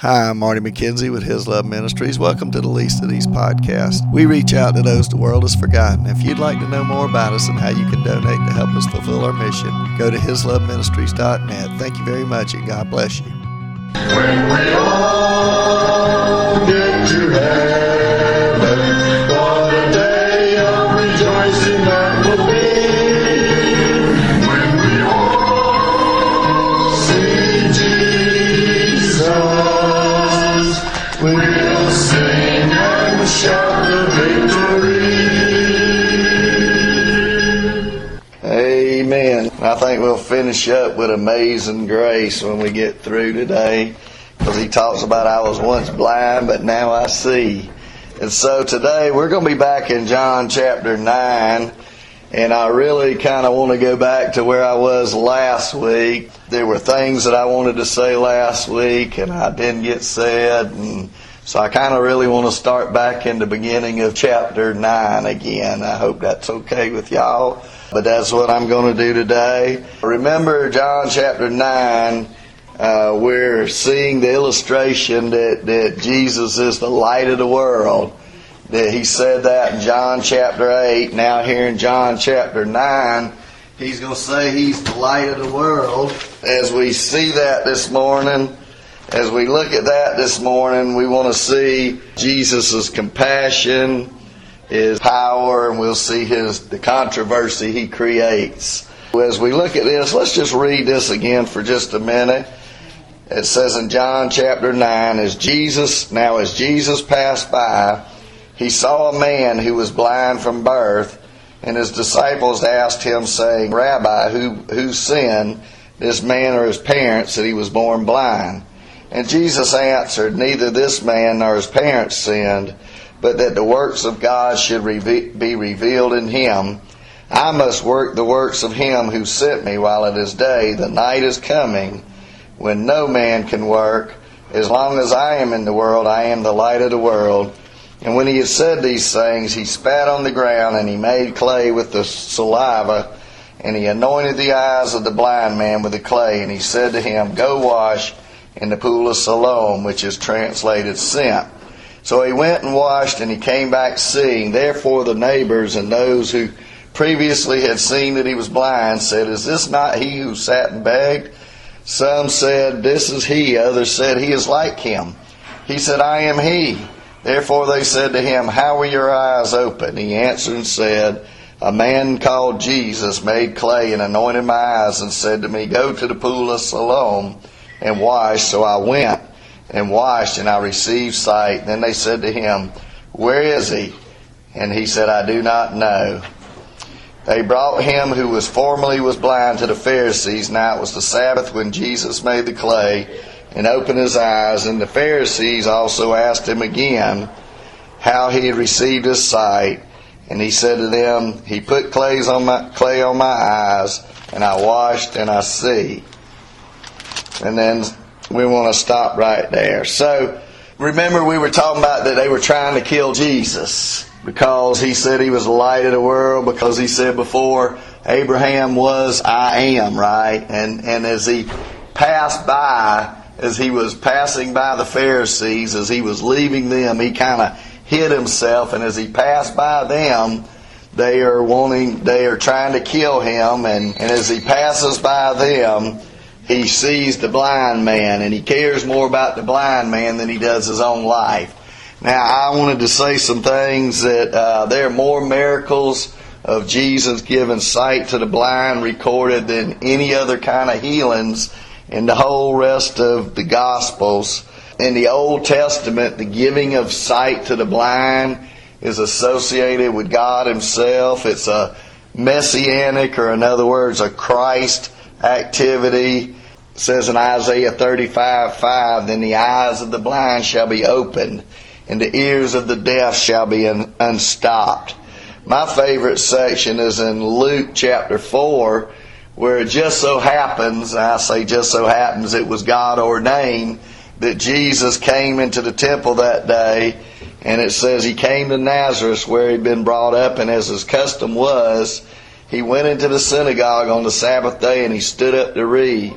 Hi, I'm Marty McKenzie with His Love Ministries. Welcome to the Least of These podcast. We reach out to those the world has forgotten. If you'd like to know more about us and how you can donate to help us fulfill our mission, go to hisloveministries.net. Thank you very much and God bless you. Think we'll finish up with amazing grace when we get through today because he talks about I was once blind, but now I see. And so today we're going to be back in John chapter 9. And I really kind of want to go back to where I was last week. There were things that I wanted to say last week and I didn't get said. And so I kind of really want to start back in the beginning of chapter 9 again. I hope that's okay with y'all. But that's what I'm going to do today. Remember John chapter 9, uh, we're seeing the illustration that, that Jesus is the light of the world. That he said that in John chapter 8. Now here in John chapter 9, he's going to say he's the light of the world. As we see that this morning, as we look at that this morning, we want to see Jesus' compassion, his power, and we'll see his the controversy he creates. As we look at this, let's just read this again for just a minute. It says in John chapter 9, as Jesus, now as Jesus passed by, he saw a man who was blind from birth, and his disciples asked him, saying, Rabbi, who, who sinned, this man or his parents, that he was born blind? And Jesus answered, Neither this man nor his parents sinned, but that the works of God should be revealed in him. I must work the works of him who sent me while it is day. The night is coming when no man can work. As long as I am in the world, I am the light of the world. And when he had said these things, he spat on the ground and he made clay with the saliva and he anointed the eyes of the blind man with the clay and he said to him, Go wash in the pool of Siloam, which is translated sent. So he went and washed and he came back seeing. Therefore the neighbors and those who previously had seen that he was blind said, Is this not he who sat and begged? Some said, This is he. Others said, He is like him. He said, I am he. Therefore they said to him, How were your eyes open? He answered and said, A man called Jesus made clay and anointed my eyes and said to me, Go to the pool of Siloam and wash. So I went and washed and I received sight. Then they said to him, Where is he? And he said, I do not know. They brought him who was formerly was blind to the Pharisees. Now it was the Sabbath when Jesus made the clay and opened his eyes. And the Pharisees also asked him again how he had received his sight. And he said to them, He put clays on my, clay on my eyes, and I washed and I see. And then we want to stop right there. So remember we were talking about that they were trying to kill Jesus because he said he was the light of the world because he said before Abraham was I am, right? And and as he passed by as he was passing by the Pharisees, as he was leaving them, he kind of hid himself and as he passed by them, they are wanting they are trying to kill him and, and as he passes by them he sees the blind man and he cares more about the blind man than he does his own life. Now, I wanted to say some things that uh, there are more miracles of Jesus giving sight to the blind recorded than any other kind of healings in the whole rest of the Gospels. In the Old Testament, the giving of sight to the blind is associated with God Himself. It's a messianic, or in other words, a Christ activity. It says in Isaiah 35 5, Then the eyes of the blind shall be opened, and the ears of the deaf shall be un- unstopped. My favorite section is in Luke chapter 4, where it just so happens, I say just so happens, it was God ordained that Jesus came into the temple that day, and it says he came to Nazareth where he'd been brought up, and as his custom was, he went into the synagogue on the Sabbath day and he stood up to read.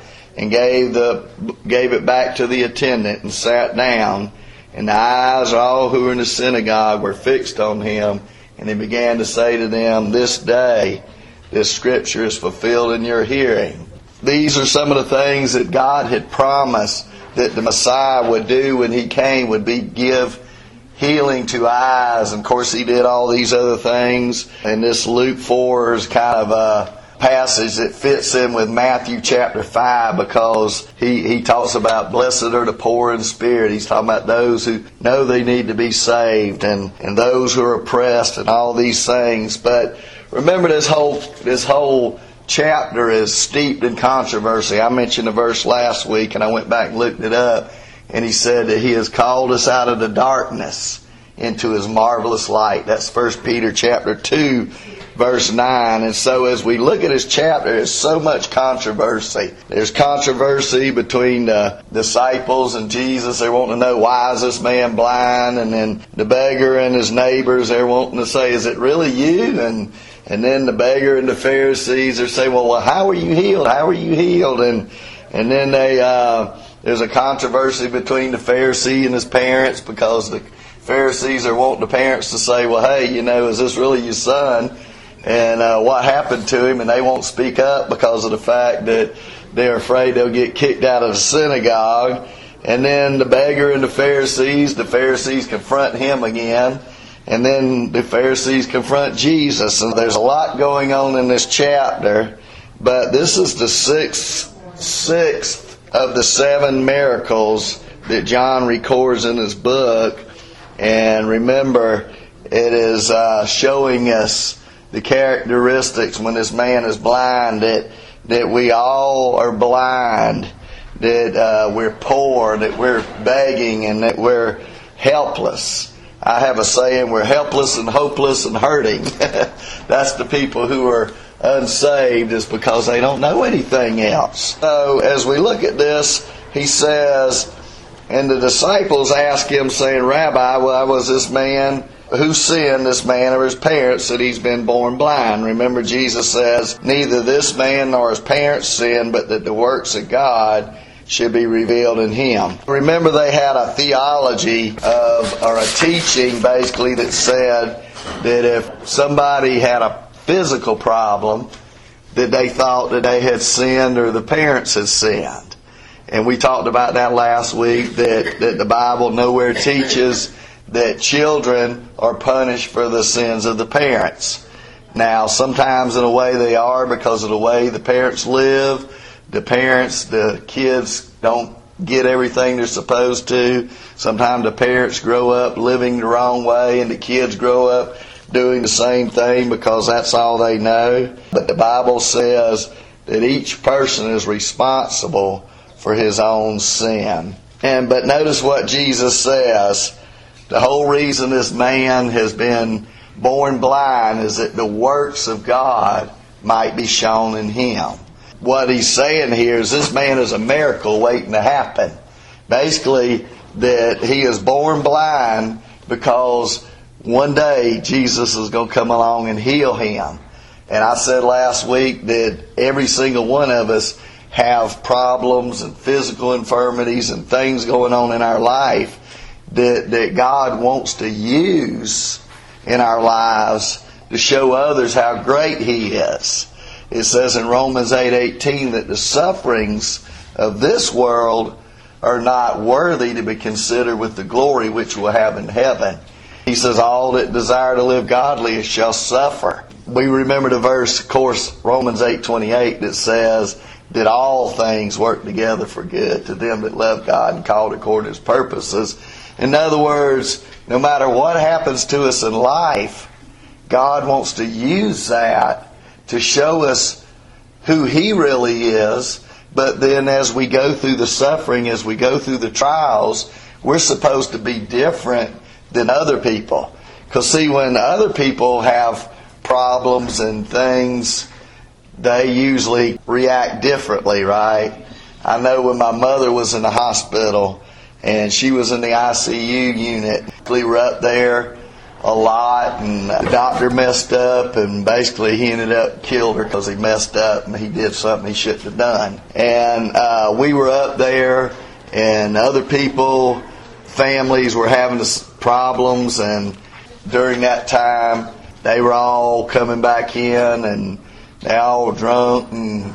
and gave the gave it back to the attendant and sat down. And the eyes of all who were in the synagogue were fixed on him. And he began to say to them, This day this scripture is fulfilled in your hearing. These are some of the things that God had promised that the Messiah would do when he came, would be give healing to eyes. And of course, he did all these other things. And this Luke 4 is kind of a passage that fits in with Matthew chapter 5 because he, he talks about blessed are the poor in spirit. He's talking about those who know they need to be saved and, and those who are oppressed and all these things. But remember this whole, this whole chapter is steeped in controversy. I mentioned a verse last week and I went back and looked it up and he said that he has called us out of the darkness into his marvelous light. That's 1 Peter chapter 2 verse 9. And so as we look at this chapter, there's so much controversy. There's controversy between the disciples and Jesus. They want to know why is this man blind? And then the beggar and his neighbors, they're wanting to say, is it really you? And and then the beggar and the Pharisees are saying, well, well how are you healed? How are you healed? And and then they uh, there's a controversy between the Pharisee and his parents because the Pharisees are wanting the parents to say, well, hey, you know, is this really your son? And uh, what happened to him, and they won't speak up because of the fact that they're afraid they'll get kicked out of the synagogue. And then the beggar and the Pharisees, the Pharisees confront him again. And then the Pharisees confront Jesus. And there's a lot going on in this chapter. But this is the sixth, sixth of the seven miracles that John records in his book. And remember, it is uh, showing us the characteristics when this man is blind that that we all are blind, that uh, we're poor, that we're begging, and that we're helpless. I have a saying: we're helpless and hopeless and hurting. That's the people who are unsaved is because they don't know anything else. So as we look at this, he says, and the disciples ask him, saying, Rabbi, why was this man who sinned, this man or his parents, that he's been born blind? Remember, Jesus says, Neither this man nor his parents sinned, but that the works of God should be revealed in him. Remember, they had a theology of, or a teaching basically that said that if somebody had a physical problem, that they thought that they had sinned or the parents had sinned. And we talked about that last week that, that the Bible nowhere teaches that children are punished for the sins of the parents. Now, sometimes in a way they are because of the way the parents live. The parents, the kids don't get everything they're supposed to. Sometimes the parents grow up living the wrong way and the kids grow up doing the same thing because that's all they know. But the Bible says that each person is responsible for his own sin. And but notice what Jesus says. The whole reason this man has been born blind is that the works of God might be shown in him. What he's saying here is this man is a miracle waiting to happen. Basically, that he is born blind because one day Jesus is going to come along and heal him. And I said last week that every single one of us have problems and physical infirmities and things going on in our life that, that God wants to use in our lives to show others how great He is. It says in Romans 8:18 that the sufferings of this world are not worthy to be considered with the glory which we'll have in heaven. He says, All that desire to live godly shall suffer. We remember the verse, of course, Romans 8 28, that says that all things work together for good to them that love God and called according to his purposes. In other words, no matter what happens to us in life, God wants to use that to show us who He really is. But then as we go through the suffering, as we go through the trials, we're supposed to be different than other people. Because, see, when other people have problems and things, they usually react differently, right? I know when my mother was in the hospital and she was in the ICU unit, we were up there a lot and the doctor messed up and basically he ended up killed her because he messed up and he did something he shouldn't have done. And uh, we were up there and other people, families were having problems and during that time they were all coming back in and they all drunk and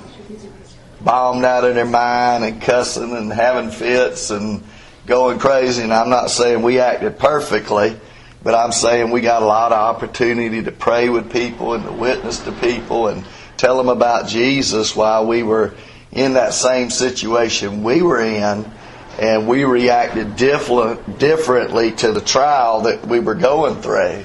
bombed out of their mind and cussing and having fits and going crazy. And I'm not saying we acted perfectly, but I'm saying we got a lot of opportunity to pray with people and to witness to people and tell them about Jesus while we were in that same situation we were in. And we reacted different, differently to the trial that we were going through.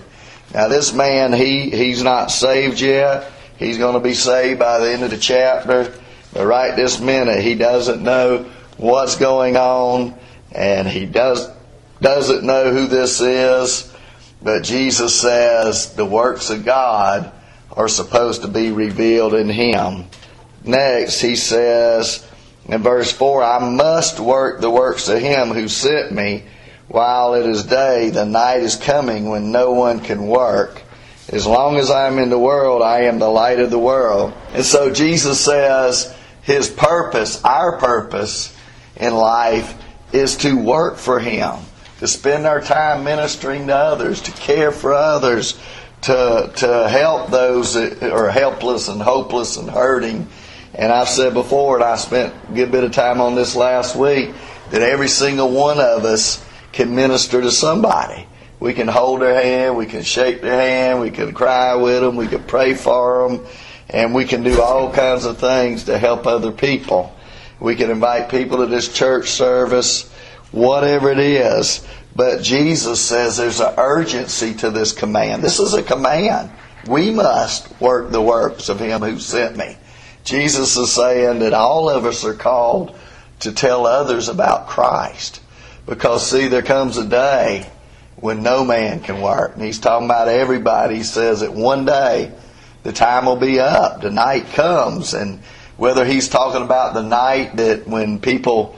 Now, this man, he, he's not saved yet. He's going to be saved by the end of the chapter. But right this minute, he doesn't know what's going on, and he does, doesn't know who this is. But Jesus says the works of God are supposed to be revealed in him. Next, he says in verse 4 I must work the works of him who sent me while it is day, the night is coming when no one can work. As long as I am in the world, I am the light of the world. And so Jesus says his purpose, our purpose in life, is to work for him, to spend our time ministering to others, to care for others, to, to help those that are helpless and hopeless and hurting. And I've said before, and I spent a good bit of time on this last week, that every single one of us can minister to somebody. We can hold their hand, we can shake their hand, we can cry with them, we can pray for them, and we can do all kinds of things to help other people. We can invite people to this church service, whatever it is. But Jesus says there's an urgency to this command. This is a command. We must work the works of Him who sent me. Jesus is saying that all of us are called to tell others about Christ. Because, see, there comes a day when no man can work. And he's talking about everybody. He says that one day the time will be up. The night comes. And whether he's talking about the night that when people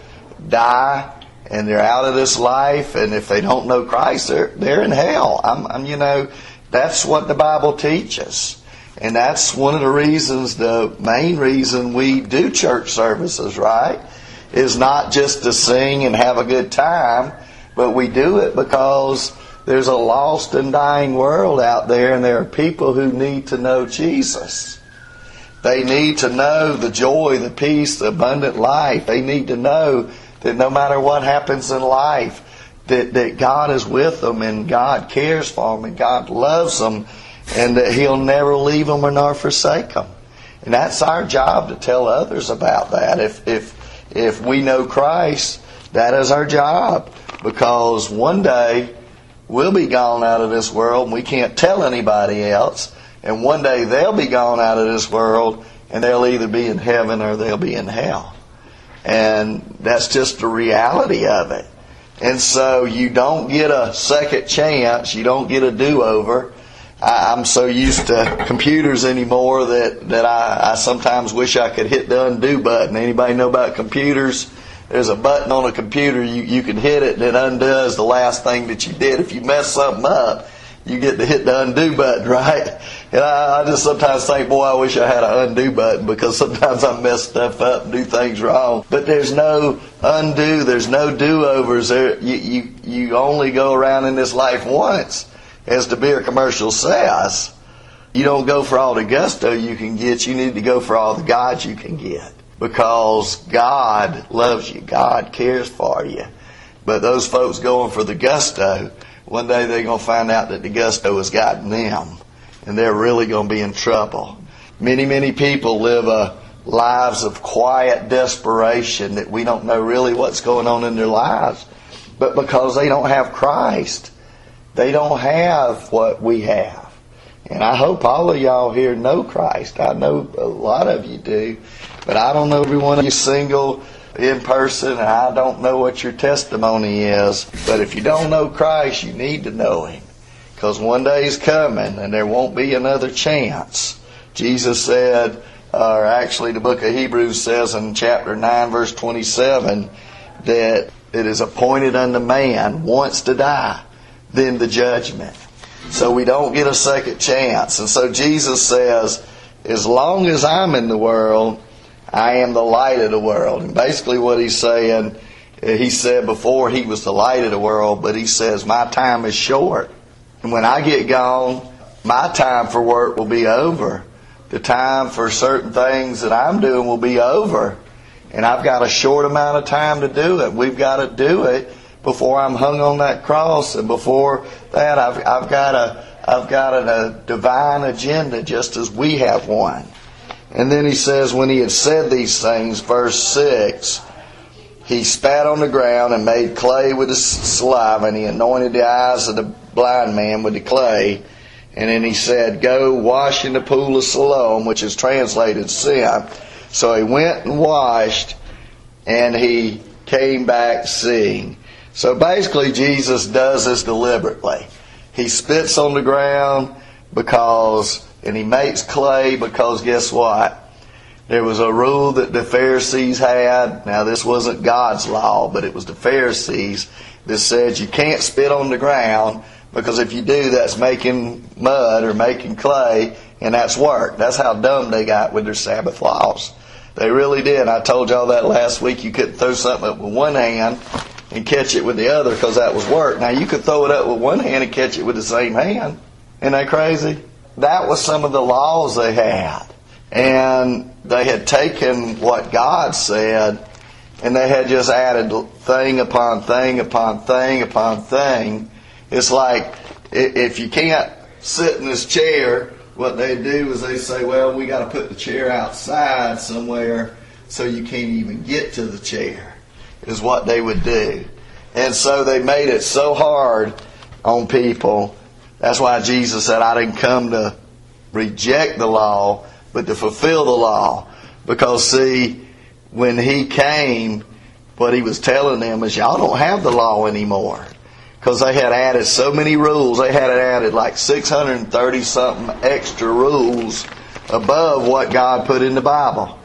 die and they're out of this life, and if they don't know Christ, they're, they're in hell. I'm, I'm, you know, that's what the Bible teaches. And that's one of the reasons, the main reason we do church services, right? is not just to sing and have a good time, but we do it because there's a lost and dying world out there, and there are people who need to know Jesus. They need to know the joy, the peace, the abundant life. They need to know that no matter what happens in life, that, that God is with them and God cares for them and God loves them and that He'll never leave them or nor forsake them. And that's our job to tell others about that. If, if, if we know Christ, that is our job. Because one day we'll be gone out of this world and we can't tell anybody else. And one day they'll be gone out of this world and they'll either be in heaven or they'll be in hell. And that's just the reality of it. And so you don't get a second chance, you don't get a do over. I'm so used to computers anymore that, that I, I sometimes wish I could hit the undo button. Anybody know about computers? There's a button on a computer, you, you can hit it and it undoes the last thing that you did. If you mess something up, you get to hit the undo button, right? And I, I just sometimes think, boy, I wish I had an undo button because sometimes I mess stuff up do things wrong. But there's no undo, there's no do-overs. There, you, you, you only go around in this life once as the beer commercial says, you don't go for all the gusto you can get, you need to go for all the God you can get. Because God loves you, God cares for you. But those folks going for the gusto, one day they're going to find out that the gusto has gotten them. And they're really going to be in trouble. Many, many people live a lives of quiet desperation that we don't know really what's going on in their lives. But because they don't have Christ, they don't have what we have. And I hope all of y'all here know Christ. I know a lot of you do. But I don't know every one of you single in person, and I don't know what your testimony is, but if you don't know Christ, you need to know Him. Because one day is coming, and there won't be another chance. Jesus said, or actually the book of Hebrews says in chapter 9, verse 27, that it is appointed unto man once to die, then the judgment. So we don't get a second chance. And so Jesus says, as long as I'm in the world, I am the light of the world. And basically what he's saying, he said before he was the light of the world, but he says, my time is short. And when I get gone, my time for work will be over. The time for certain things that I'm doing will be over. And I've got a short amount of time to do it. We've got to do it before I'm hung on that cross, and before that, I've, I've got a I've got a, a divine agenda, just as we have one. And then he says, when he had said these things, verse six, he spat on the ground and made clay with his saliva, and he anointed the eyes of the blind man with the clay. And then he said, Go wash in the pool of Siloam, which is translated sin. So he went and washed, and he came back seeing. So basically, Jesus does this deliberately. He spits on the ground because, and he makes clay because guess what? There was a rule that the Pharisees had. Now, this wasn't God's law, but it was the Pharisees that said you can't spit on the ground because if you do, that's making mud or making clay, and that's work. That's how dumb they got with their Sabbath laws. They really did. I told y'all that last week. You couldn't throw something up with one hand and catch it with the other because that was work. Now you could throw it up with one hand and catch it with the same hand. Isn't that crazy? That was some of the laws they had. And they had taken what God said and they had just added thing upon thing upon thing upon thing. It's like if you can't sit in this chair, what they do is they say, well, we got to put the chair outside somewhere so you can't even get to the chair is what they would do. And so they made it so hard on people. That's why Jesus said, I didn't come to reject the law, but to fulfill the law. Because, see, when he came, what he was telling them is, y'all don't have the law anymore. Because they had added so many rules. They had added like 630 something extra rules above what God put in the Bible.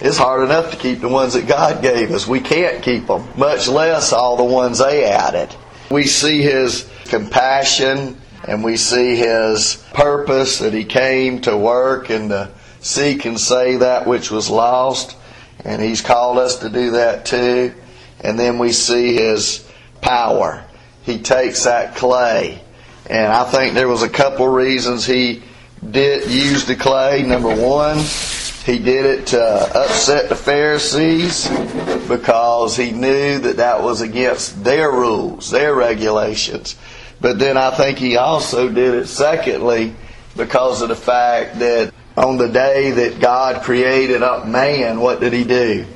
It's hard enough to keep the ones that God gave us. We can't keep them, much less all the ones they added. We see His compassion and we see His purpose that He came to work and to seek and save that which was lost. And He's called us to do that too. And then we see His power. He takes that clay. And I think there was a couple reasons He did use the clay. Number one, he did it to upset the Pharisees because he knew that that was against their rules, their regulations. But then I think he also did it, secondly, because of the fact that on the day that God created up man, what did he do?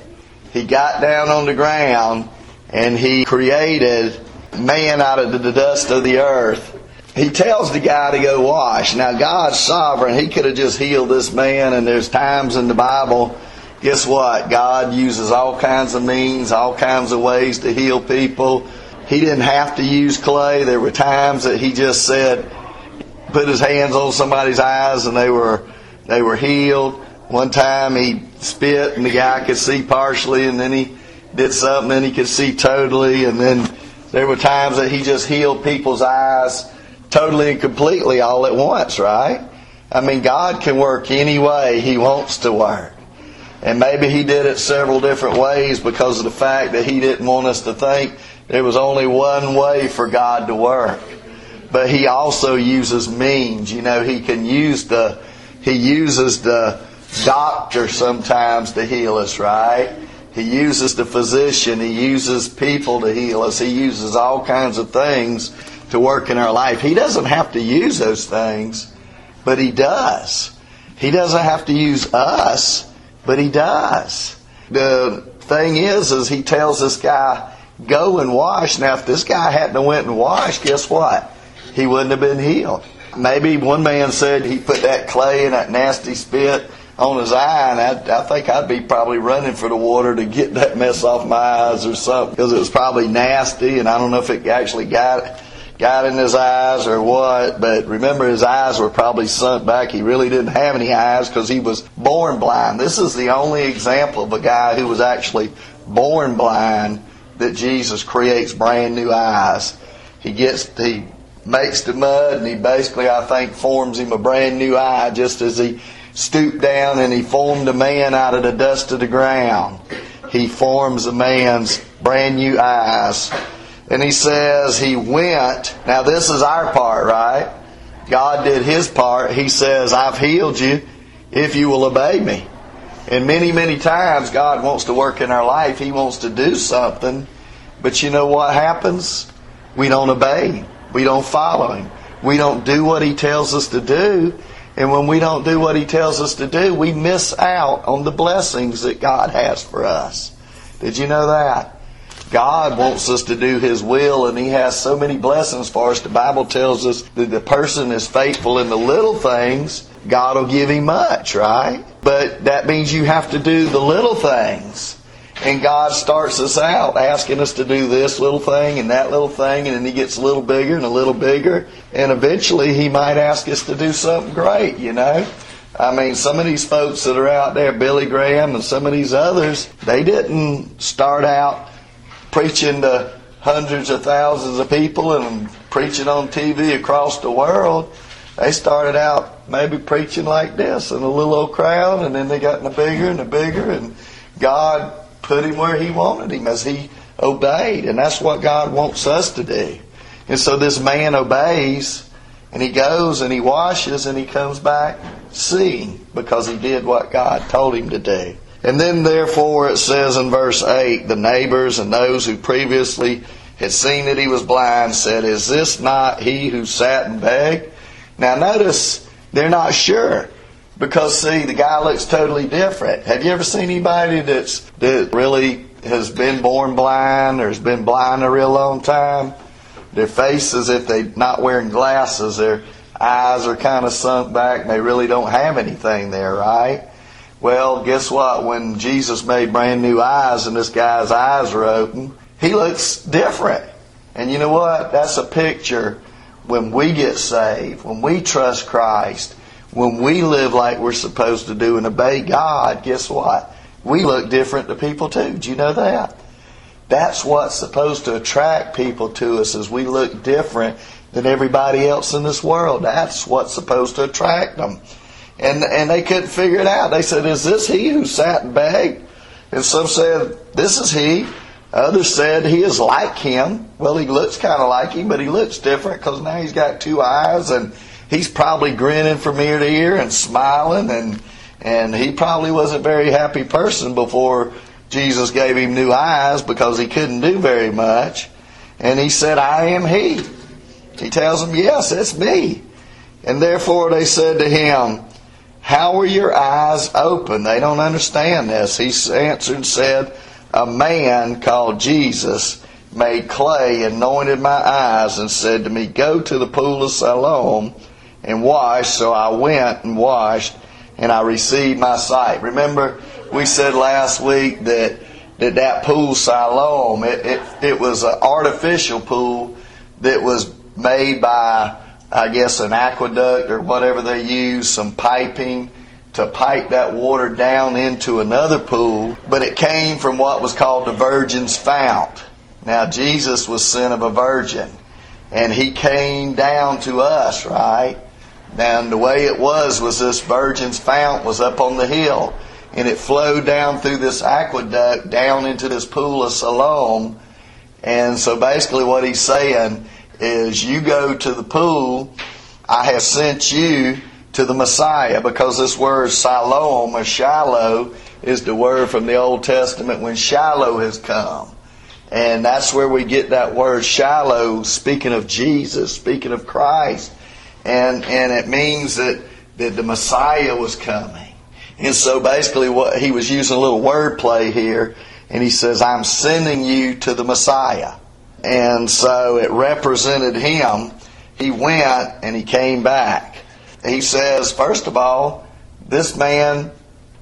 He got down on the ground and he created man out of the dust of the earth he tells the guy to go wash. Now, God's sovereign. He could have just healed this man, and there's times in the Bible, guess what? God uses all kinds of means, all kinds of ways to heal people. He didn't have to use clay. There were times that he just said, put his hands on somebody's eyes and they were, they were healed. One time he spit and the guy could see partially and then he did something and he could see totally and then there were times that he just healed people's eyes totally and completely all at once, right? I mean, God can work any way He wants to work. And maybe He did it several different ways because of the fact that He didn't want us to think there was only one way for God to work. But He also uses means. You know, He can use the, He uses the doctor sometimes to heal us, right? He uses the physician. He uses people to heal us. He uses all kinds of things to work in our life. He doesn't have to use those things, but He does. He doesn't have to use us, but He does. The thing is, is He tells this guy, go and wash. Now, if this guy hadn't went and washed, guess what? He wouldn't have been healed. Maybe one man said he put that clay in that nasty spit on his eye, and I, I think I'd be probably running for the water to get that mess off my eyes or something because it was probably nasty, and I don't know if it actually got got in his eyes or what. But remember, his eyes were probably sunk back. He really didn't have any eyes because he was born blind. This is the only example of a guy who was actually born blind that Jesus creates brand new eyes. He gets he makes the mud and he basically I think forms him a brand new eye just as he stooped down and he formed a man out of the dust of the ground. He forms a man's brand new eyes. And he says he went. Now this is our part, right? God did his part. He says, I've healed you if you will obey me. And many, many times God wants to work in our life. He wants to do something. But you know what happens? We don't obey We don't follow Him. We don't do what He tells us to do. And when we don't do what He tells us to do, we miss out on the blessings that God has for us. Did you know that? God wants us to do His will, and He has so many blessings for us. The Bible tells us that the person is faithful in the little things, God will give him much, right? But that means you have to do the little things. And God starts us out asking us to do this little thing and that little thing, and then He gets a little bigger and a little bigger, and eventually He might ask us to do something great, you know? I mean, some of these folks that are out there, Billy Graham and some of these others, they didn't start out preaching to hundreds of thousands of people and preaching on TV across the world. They started out maybe preaching like this in a little old crowd, and then they got a bigger and a bigger, and God put him where he wanted him as he obeyed. And that's what God wants us to do. And so this man obeys and he goes and he washes and he comes back seeing because he did what God told him to do. And then therefore it says in verse 8, the neighbors and those who previously had seen that he was blind said, Is this not he who sat and begged? Now notice they're not sure. Because see, the guy looks totally different. Have you ever seen anybody that's that really has been born blind or has been blind a real long time? Their faces, if they're not wearing glasses, their eyes are kind of sunk back they really don't have anything there, right? Well, guess what? When Jesus made brand new eyes and this guy's eyes are open, he looks different. And you know what? That's a picture when we get saved, when we trust Christ when we live like we're supposed to do and obey God, guess what? We look different to people too. Do you know that? That's what's supposed to attract people to us as we look different than everybody else in this world. That's what's supposed to attract them. And and they couldn't figure it out. They said, Is this he who sat and begged? And some said, This is he. Others said he is like him. Well, he looks kind of like him, but he looks different because now he's got two eyes and he's probably grinning from ear to ear and smiling and and he probably was a very happy person before Jesus gave him new eyes because he couldn't do very much. And he said, I am he. He tells them, Yes, it's me. And therefore they said to him, How were your eyes open? They don't understand this. He answered and said, A man called Jesus made clay, anointed my eyes, and said to me, Go to the pool of Siloam and wash. So I went and washed, and I received my sight. Remember, we said last week that that, that pool Siloam, it, it, it was an artificial pool that was made by, I guess, an aqueduct or whatever they use, some piping to pipe that water down into another pool, but it came from what was called the Virgin's Fount. Now, Jesus was son of a virgin, and he came down to us, right? And the way it was was this virgin's fount was up on the hill, and it flowed down through this aqueduct down into this pool of Siloam. And so basically, what he's saying is, you go to the pool. I have sent you to the Messiah because this word Siloam or Shiloh is the word from the Old Testament when Shiloh has come. And that's where we get that word Shiloh, speaking of Jesus, speaking of Christ and and it means that that the Messiah was coming. And so basically, what he was using a little wordplay here, and he says, "I'm sending you to the Messiah," and so it represented him. He went and he came back. He says, first of all, this man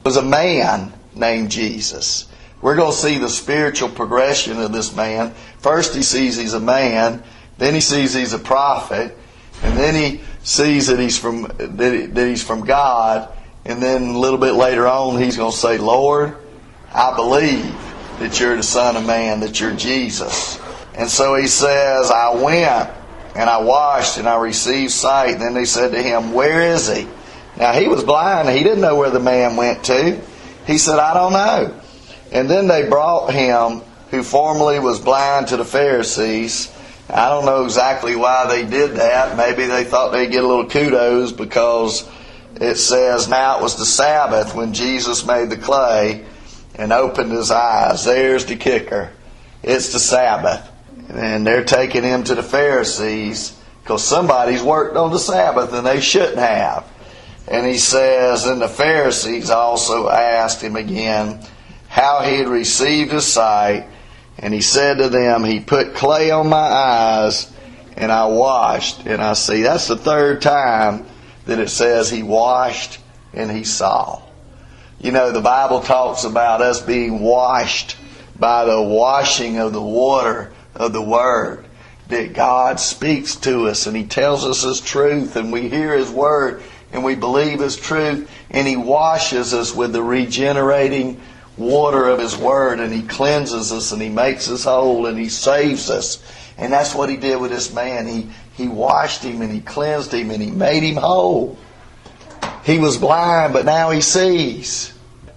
was a man named Jesus. We're going to see the spiritual progression of this man. First, he sees he's a man, then he sees he's a prophet, and then he sees that he's from that he's from God, and then a little bit later on, he's going to say, "Lord, I believe that you're the Son of Man, that you're Jesus." And so he says, "I went and I washed and I received sight." Then they said to him, "Where is he?" Now he was blind; he didn't know where the man went to. He said, "I don't know." And then they brought him, who formerly was blind, to the Pharisees. I don't know exactly why they did that. Maybe they thought they'd get a little kudos because it says, Now it was the Sabbath when Jesus made the clay and opened his eyes. There's the kicker. It's the Sabbath. And they're taking him to the Pharisees because somebody's worked on the Sabbath and they shouldn't have. And he says, And the Pharisees also asked him again how he had received his sight. And he said to them, He put clay on my eyes and I washed and I see. That's the third time that it says he washed and he saw. You know, the Bible talks about us being washed by the washing of the water of the Word. That God speaks to us and He tells us His truth and we hear His Word and we believe His truth and He washes us with the regenerating water of His Word and He cleanses us and He makes us whole and He saves us. And that's what He did with this man. He, he washed him and He cleansed him and He made him whole. He was blind, but now he sees.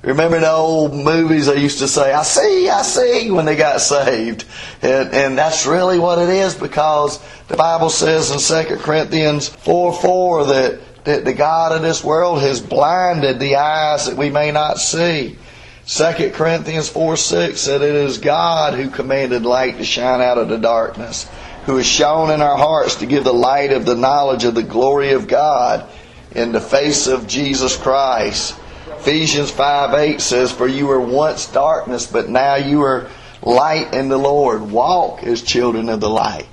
Remember the old movies they used to say, I see, I see, when they got saved. And, and that's really what it is because the Bible says in 2 Corinthians 4 4 that, that the God of this world has blinded the eyes that we may not see. 2 Corinthians 4 6 said, It is God who commanded light to shine out of the darkness, who has shone in our hearts to give the light of the knowledge of the glory of God in the face of Jesus Christ. Ephesians 5 8 says, For you were once darkness, but now you are light in the Lord. Walk as children of the light.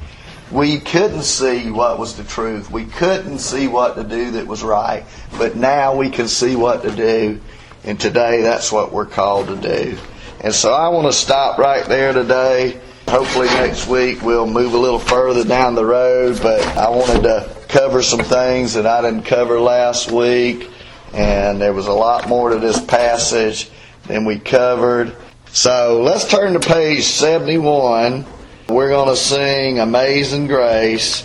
We couldn't see what was the truth. We couldn't see what to do that was right. But now we can see what to do. And today that's what we're called to do. And so I want to stop right there today. Hopefully next week we'll move a little further down the road, but I wanted to cover some things that I didn't cover last week and there was a lot more to this passage than we covered. So let's turn to page 71. We're going to sing Amazing Grace.